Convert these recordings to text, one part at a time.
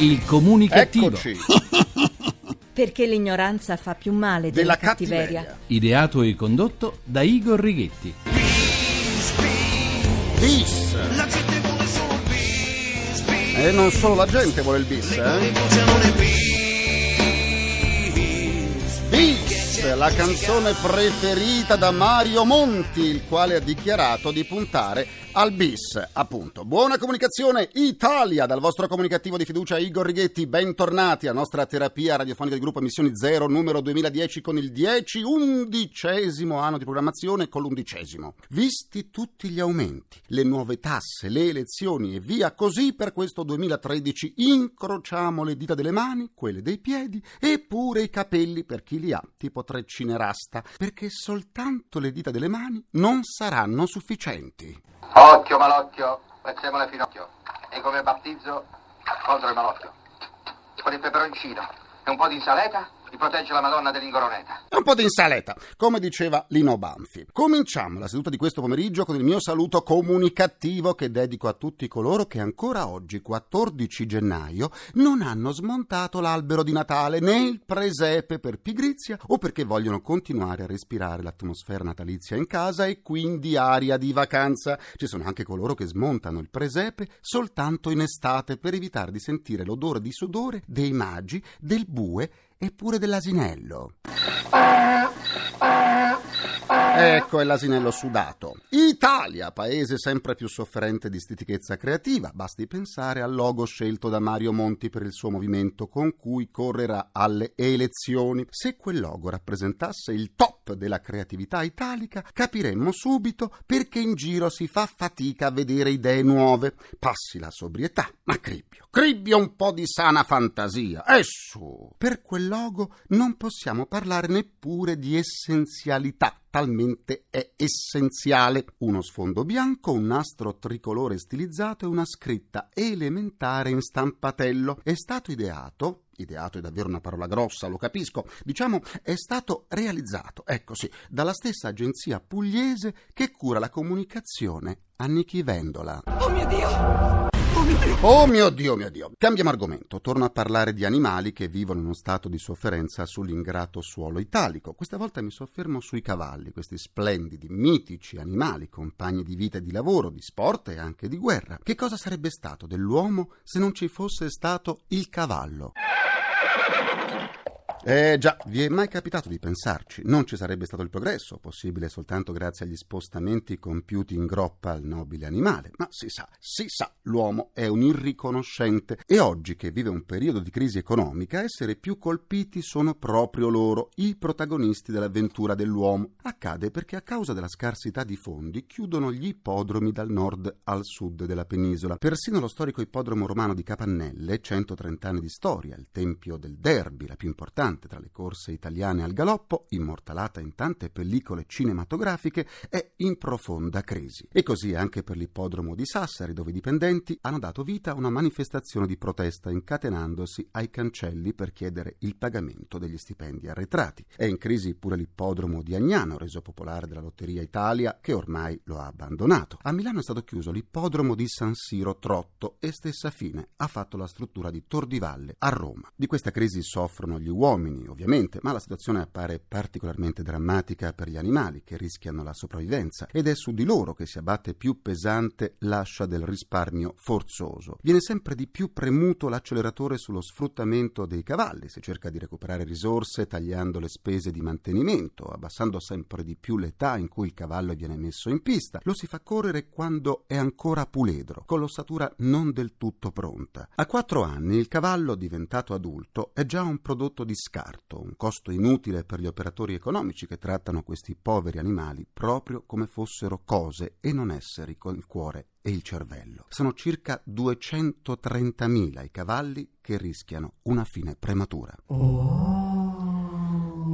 Il comunicativo. Eccoci, Perché l'ignoranza fa più male della, della cattiveria. Ideato e condotto da Igor Righetti. Bis. E non solo la gente vuole il bis, eh? Bis, la canzone preferita da Mario Monti, il quale ha dichiarato di puntare al bis, appunto. Buona comunicazione Italia dal vostro comunicativo di fiducia Igor Righetti, bentornati alla nostra terapia radiofonica del gruppo Missioni Zero numero 2010 con il 10 undicesimo anno di programmazione con l'undicesimo. Visti tutti gli aumenti, le nuove tasse, le elezioni e via così per questo 2013 incrociamo le dita delle mani, quelle dei piedi e pure i capelli per chi li ha, tipo Treccinerasta, perché soltanto le dita delle mani non saranno sufficienti. Occhio malocchio, facciamo la finocchio. E come battizzo contro il malocchio. Con il peperoncino e un po' di insalata mi protegge la Madonna dell'Ingoroneta. Un po' di insalata, come diceva Lino Banfi. Cominciamo la seduta di questo pomeriggio con il mio saluto comunicativo che dedico a tutti coloro che ancora oggi, 14 gennaio, non hanno smontato l'albero di Natale né il presepe per pigrizia o perché vogliono continuare a respirare l'atmosfera natalizia in casa e quindi aria di vacanza. Ci sono anche coloro che smontano il presepe soltanto in estate per evitare di sentire l'odore di sudore dei magi, del bue e pure dell'asinello. Ecco è l'asinello sudato. Italia, paese sempre più sofferente di stitichezza creativa. Basti pensare al logo scelto da Mario Monti per il suo movimento con cui correrà alle elezioni. Se quel logo rappresentasse il top della creatività italica, capiremmo subito perché in giro si fa fatica a vedere idee nuove. Passi la sobrietà, ma cribbio, cribbio un po' di sana fantasia. E su! Per quel logo non possiamo parlare neppure di essenzialità talmente è essenziale. Uno sfondo bianco, un nastro tricolore stilizzato e una scritta elementare in stampatello. È stato ideato ideato è davvero una parola grossa, lo capisco, diciamo è stato realizzato, ecco sì, dalla stessa agenzia pugliese che cura la comunicazione a Nichi Vendola. Oh mio Dio! Oh mio Dio, mio Dio. Cambiamo argomento. Torno a parlare di animali che vivono in uno stato di sofferenza sull'ingrato suolo italico. Questa volta mi soffermo sui cavalli, questi splendidi, mitici animali, compagni di vita e di lavoro, di sport e anche di guerra. Che cosa sarebbe stato dell'uomo se non ci fosse stato il cavallo? Eh già, vi è mai capitato di pensarci? Non ci sarebbe stato il progresso, possibile soltanto grazie agli spostamenti compiuti in groppa al nobile animale. Ma si sa, si sa, l'uomo è un irriconoscente e oggi che vive un periodo di crisi economica, essere più colpiti sono proprio loro, i protagonisti dell'avventura dell'uomo. Accade perché a causa della scarsità di fondi chiudono gli ippodromi dal nord al sud della penisola. Persino lo storico ippodromo romano di Capannelle, 130 anni di storia, il tempio del derby, la più importante tra le corse italiane al galoppo, immortalata in tante pellicole cinematografiche, è in profonda crisi. E così anche per l'ippodromo di Sassari, dove i dipendenti hanno dato vita a una manifestazione di protesta incatenandosi ai cancelli per chiedere il pagamento degli stipendi arretrati. È in crisi pure l'ippodromo di Agnano, reso popolare dalla Lotteria Italia, che ormai lo ha abbandonato. A Milano è stato chiuso l'ippodromo di San Siro Trotto e stessa fine ha fatto la struttura di Tor di Valle a Roma. Di questa crisi soffrono gli uomini uomini, ovviamente, ma la situazione appare particolarmente drammatica per gli animali che rischiano la sopravvivenza ed è su di loro che si abbatte più pesante l'ascia del risparmio forzoso. Viene sempre di più premuto l'acceleratore sullo sfruttamento dei cavalli, si cerca di recuperare risorse tagliando le spese di mantenimento, abbassando sempre di più l'età in cui il cavallo viene messo in pista. Lo si fa correre quando è ancora puledro, con l'ossatura non del tutto pronta. A quattro anni il cavallo diventato adulto è già un prodotto di scarto, un costo inutile per gli operatori economici che trattano questi poveri animali proprio come fossero cose e non esseri con il cuore e il cervello. Sono circa 230.000 i cavalli che rischiano una fine prematura.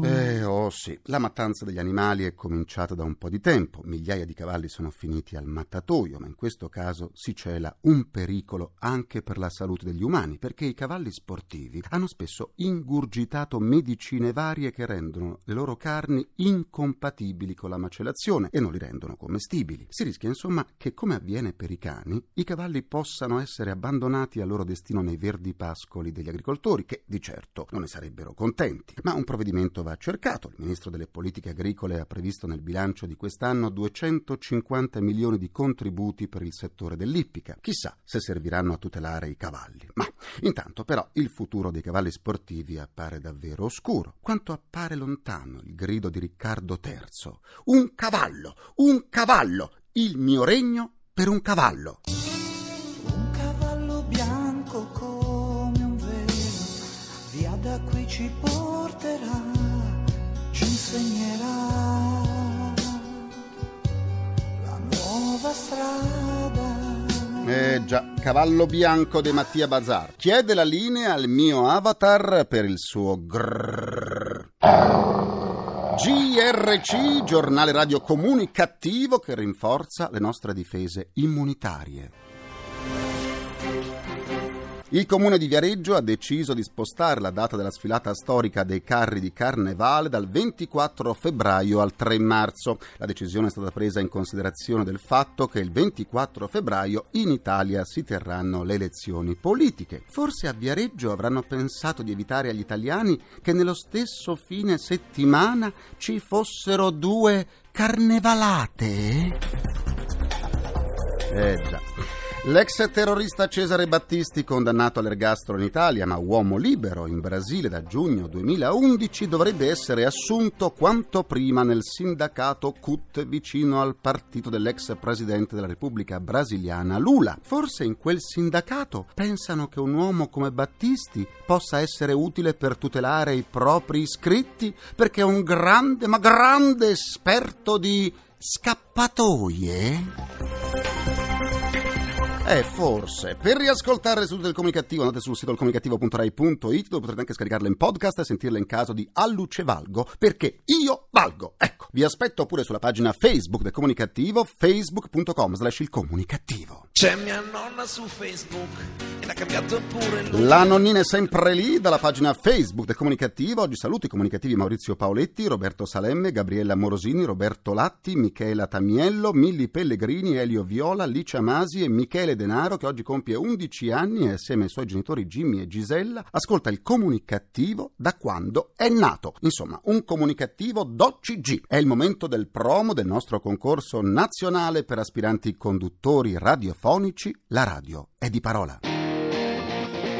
Eh, oh sì, la mattanza degli animali è cominciata da un po' di tempo, migliaia di cavalli sono finiti al mattatoio, ma in questo caso si cela un pericolo anche per la salute degli umani, perché i cavalli sportivi hanno spesso ingurgitato medicine varie che rendono le loro carni incompatibili con la macellazione e non li rendono commestibili. Si rischia insomma che, come avviene per i cani, i cavalli possano essere abbandonati al loro destino nei verdi pascoli degli agricoltori, che di certo non ne sarebbero contenti. Ma un provvedimento va cercato. Il ministro delle politiche agricole ha previsto nel bilancio di quest'anno 250 milioni di contributi per il settore dell'ippica. Chissà se serviranno a tutelare i cavalli. Ma intanto però il futuro dei cavalli sportivi appare davvero oscuro. Quanto appare lontano il grido di Riccardo III. Un cavallo, un cavallo, il mio regno per un cavallo. Un cavallo bianco come un velo, via da qui ci porterà, insegnerà la nuova strada. Eh già, cavallo bianco di Mattia Bazar. Chiede la linea al mio avatar per il suo grrrr. GRC, giornale radio comunicativo che rinforza le nostre difese immunitarie. Il comune di Viareggio ha deciso di spostare la data della sfilata storica dei carri di Carnevale dal 24 febbraio al 3 marzo. La decisione è stata presa in considerazione del fatto che il 24 febbraio in Italia si terranno le elezioni politiche. Forse a Viareggio avranno pensato di evitare agli italiani che nello stesso fine settimana ci fossero due carnevalate? Eh già. L'ex terrorista Cesare Battisti, condannato all'ergastolo in Italia ma uomo libero in Brasile da giugno 2011, dovrebbe essere assunto quanto prima nel sindacato CUT vicino al partito dell'ex presidente della Repubblica Brasiliana Lula. Forse in quel sindacato pensano che un uomo come Battisti possa essere utile per tutelare i propri iscritti perché è un grande, ma grande esperto di scappatoie? Eh, forse. Per riascoltare le sedute del comunicativo andate sul sito comunicativo.rai.it dove potrete anche scaricarle in podcast e sentirle in caso di Alluce Valgo, perché io valgo. Ecco, vi aspetto pure sulla pagina Facebook del comunicativo, facebook.com slash il comunicativo. C'è mia nonna su Facebook La nonnina è sempre lì, dalla pagina Facebook del comunicativo. Oggi i comunicativi Maurizio Paoletti, Roberto Salemme, Gabriella Morosini, Roberto Latti, Michela Tamiello, Milli Pellegrini, Elio Viola, Licia Masi e Michele Denaro che oggi compie 11 anni e assieme ai suoi genitori Jimmy e Gisella ascolta il comunicativo da quando è nato. Insomma, un comunicativo d'OCG. È il momento del promo del nostro concorso nazionale per aspiranti conduttori radiofonici. La radio è di parola.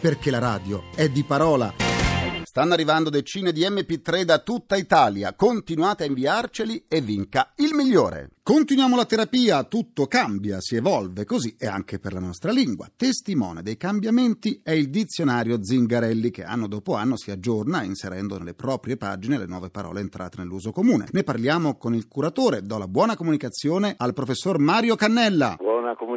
perché la radio è di parola. Stanno arrivando decine di MP3 da tutta Italia. Continuate a inviarceli e vinca il migliore. Continuiamo la terapia, tutto cambia, si evolve, così è anche per la nostra lingua. Testimone dei cambiamenti è il dizionario Zingarelli che anno dopo anno si aggiorna inserendo nelle proprie pagine le nuove parole entrate nell'uso comune. Ne parliamo con il curatore, do la buona comunicazione al professor Mario Cannella.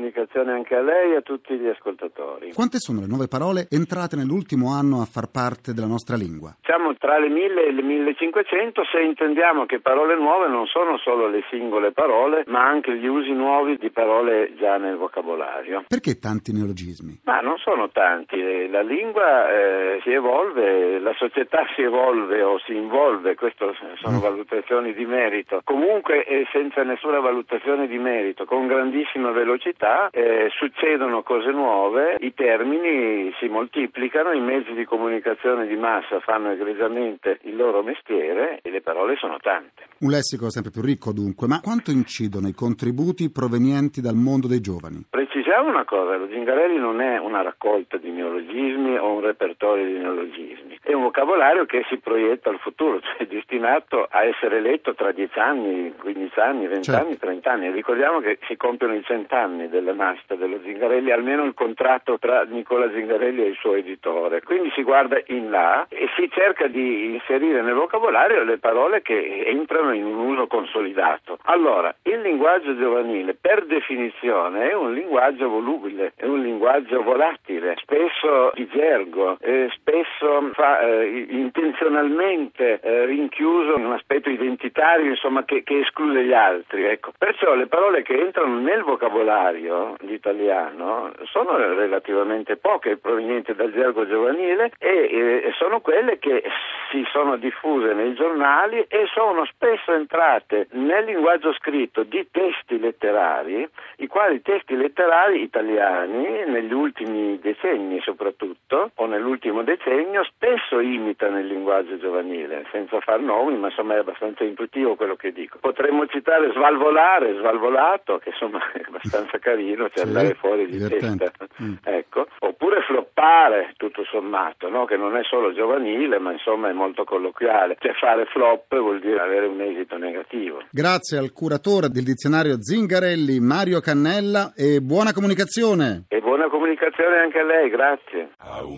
Comunicazione anche a lei e a tutti gli ascoltatori. Quante sono le nuove parole entrate nell'ultimo anno a far parte della nostra lingua? Siamo tra le 1000 e le 1500 se intendiamo che parole nuove non sono solo le singole parole, ma anche gli usi nuovi di parole già nel vocabolario. Perché tanti neologismi? Ma non sono tanti, Eh, la lingua eh, si evolve, la società si evolve o si involve, queste sono valutazioni di merito. Comunque eh, senza nessuna valutazione di merito, con grandissima velocità, eh, succedono cose nuove, i termini si moltiplicano, i mezzi di comunicazione di massa fanno egregiamente il loro mestiere e le parole sono tante. Un lessico sempre più ricco dunque, ma quanto incidono i contributi provenienti dal mondo dei giovani? Precisiamo una cosa, lo Zingarelli non è una raccolta di neologismi o un repertorio di neologismi, è un vocabolario che si proietta al futuro, cioè è destinato a essere letto tra 10 anni, 15 anni, 20 Certo. anni, 30 anni. Ricordiamo che si compiono i cent'anni della nascita dello Zingarelli, almeno il contratto tra Nicola Zingarelli e il suo editore. Quindi si guarda in là e si cerca di inserire nel vocabolario le parole che entrano in un uso consolidato. Allora, il linguaggio giovanile per definizione è un linguaggio volubile, è un linguaggio volatile, spesso di gergo, eh, spesso fa eh, intenzionalmente eh, rinchiuso in un aspetto identitario, insomma, che, che esclude gli altri. Ecco. Perciò le parole che entrano nel vocabolario l'italiano sono relativamente poche, provenienti dal gergo giovanile e eh, sono quelle che si sono diffuse nei giornali e sono spesso entrate nel linguaggio scritto di testi letterari, i quali testi letterari italiani negli ultimi decenni soprattutto, o nell'ultimo decennio, spesso imitano il linguaggio giovanile, senza far nomi, ma insomma è abbastanza intuitivo quello che dico. Potremmo citare svalvolare, svalvolato, che insomma è abbastanza carino, cioè Sì, andare fuori di testa. Mm. Ecco. Oppure floppare, tutto sommato, no? che non è solo giovanile, ma insomma è molto colloquiale. Cioè fare flop vuol dire avere un esito negativo. Grazie al curatore del dizionario Zingarelli, Mario Cannella, e buona comunicazione. E buona comunicazione anche a lei, grazie.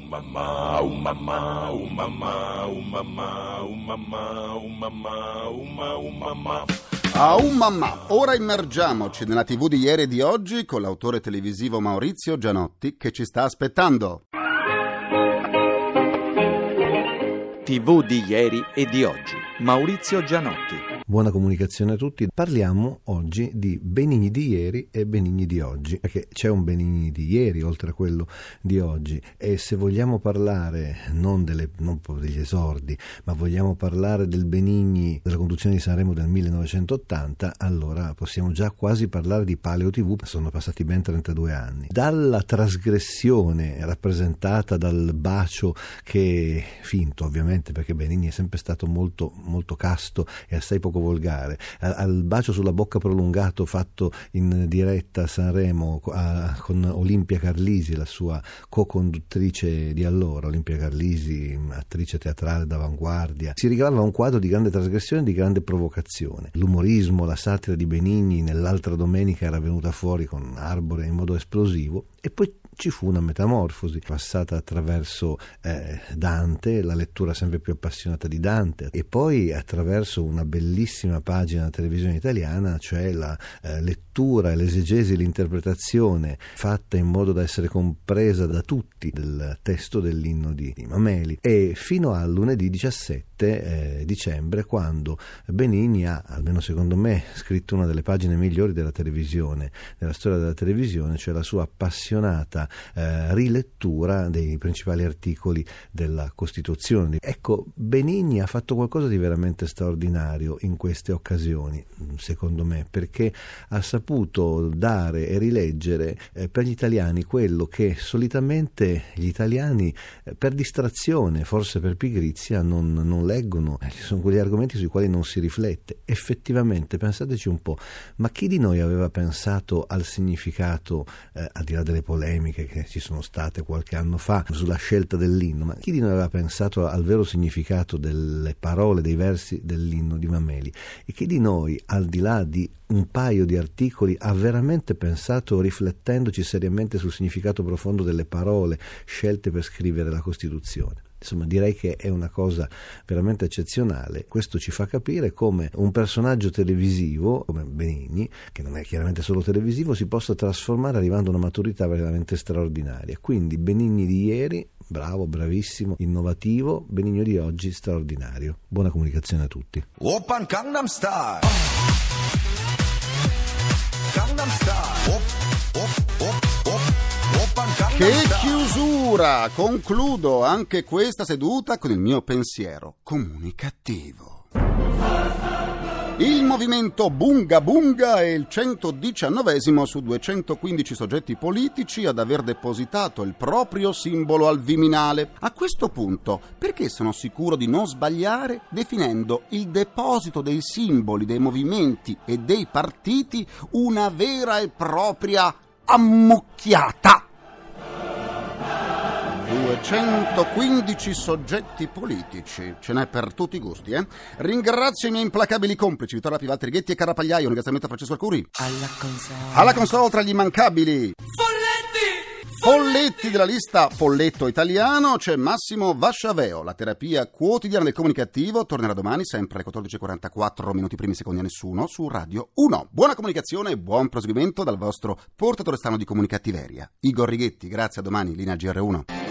Mamma, au mamma, mamma, au mamma, mamma, au mamma, au mamma, au mamma. A un mamma, ora immergiamoci nella TV di ieri e di oggi con l'autore televisivo Maurizio Gianotti che ci sta aspettando. TV di ieri e di oggi. Maurizio Gianotti. Buona comunicazione a tutti. Parliamo oggi di Benigni di ieri e Benigni di oggi, perché c'è un Benigni di ieri oltre a quello di oggi e se vogliamo parlare non, delle, non degli esordi, ma vogliamo parlare del Benigni della conduzione di Sanremo del 1980, allora possiamo già quasi parlare di Paleo TV, sono passati ben 32 anni. Dalla trasgressione rappresentata dal bacio che finto ovviamente perché Benigni è sempre stato molto, molto casto e assai poco volgare, al, bacio sulla bocca prolungato fatto in diretta a Sanremo a- con Olimpia Carlisi, la sua co-conduttrice di allora, Olimpia Carlisi, attrice teatrale d'avanguardia. Si ricavava un quadro di grande trasgressione e di grande provocazione. L'umorismo, la satira di Benigni nell'altra domenica era venuta fuori con Arbore in modo esplosivo e poi ci fu una metamorfosi passata attraverso eh, Dante, la lettura sempre più appassionata di Dante e poi attraverso una bellissima pagina della televisione italiana, cioè la eh, lettura, l'esegesi, l'interpretazione fatta in modo da essere compresa da tutti del testo dell'inno di, di Mameli. E fino al lunedì 17 eh, dicembre quando Benigni ha, almeno secondo me, scritto una delle pagine migliori della televisione, della storia della televisione, cioè la sua appassionata eh, rilettura dei principali articoli della Costituzione. Ecco, Benigni ha fatto qualcosa di veramente straordinario in queste occasioni, secondo me, perché ha saputo dare e rileggere eh, per gli italiani quello che solitamente gli italiani eh, per distrazione, forse per pigrizia, non, non leggono. Eh, Ci sono quegli argomenti sui quali non si riflette. Effettivamente, pensateci un po', ma chi di noi aveva pensato al significato, eh, al di là delle polemiche che ci sono state qualche anno fa sulla scelta dell'inno, ma chi di noi aveva pensato al vero significato delle parole, dei versi dell'inno di Mameli? E chi di noi, al di là di un paio di articoli, ha veramente pensato, riflettendoci seriamente sul significato profondo delle parole scelte per scrivere la Costituzione? Insomma, direi che è una cosa veramente eccezionale. Questo ci fa capire come un personaggio televisivo, come Benigni, che non è chiaramente solo televisivo, si possa trasformare arrivando a una maturità veramente straordinaria. Quindi Benigni di ieri, bravo, bravissimo, innovativo, Benigno di oggi, straordinario. Buona comunicazione a tutti. Oppan Gangnam Style. Gangnam Style. Op, op, op, Che chiusura! Concludo anche questa seduta con il mio pensiero comunicativo. Il movimento Bunga Bunga è il 119 su 215 soggetti politici ad aver depositato il proprio simbolo al Viminale. A questo punto, perché sono sicuro di non sbagliare definendo il deposito dei simboli dei movimenti e dei partiti una vera e propria ammucchiata? 215 soggetti politici, ce n'è per tutti i gusti, eh? Ringrazio i miei implacabili complici, Vittorio Pivalti Righetti e Carapagliaio, un ringraziamento a Francesco Arcuri. Alla console. Alla console tra gli immancabili. Folletti della lista Folletto Italiano c'è Massimo Vasciaveo. La terapia quotidiana del comunicativo tornerà domani sempre alle 14.44 minuti primi secondi a nessuno su Radio 1. Buona comunicazione e buon proseguimento dal vostro portatore strano di comunicattiveria. Igor Righetti, grazie a domani, linea GR1.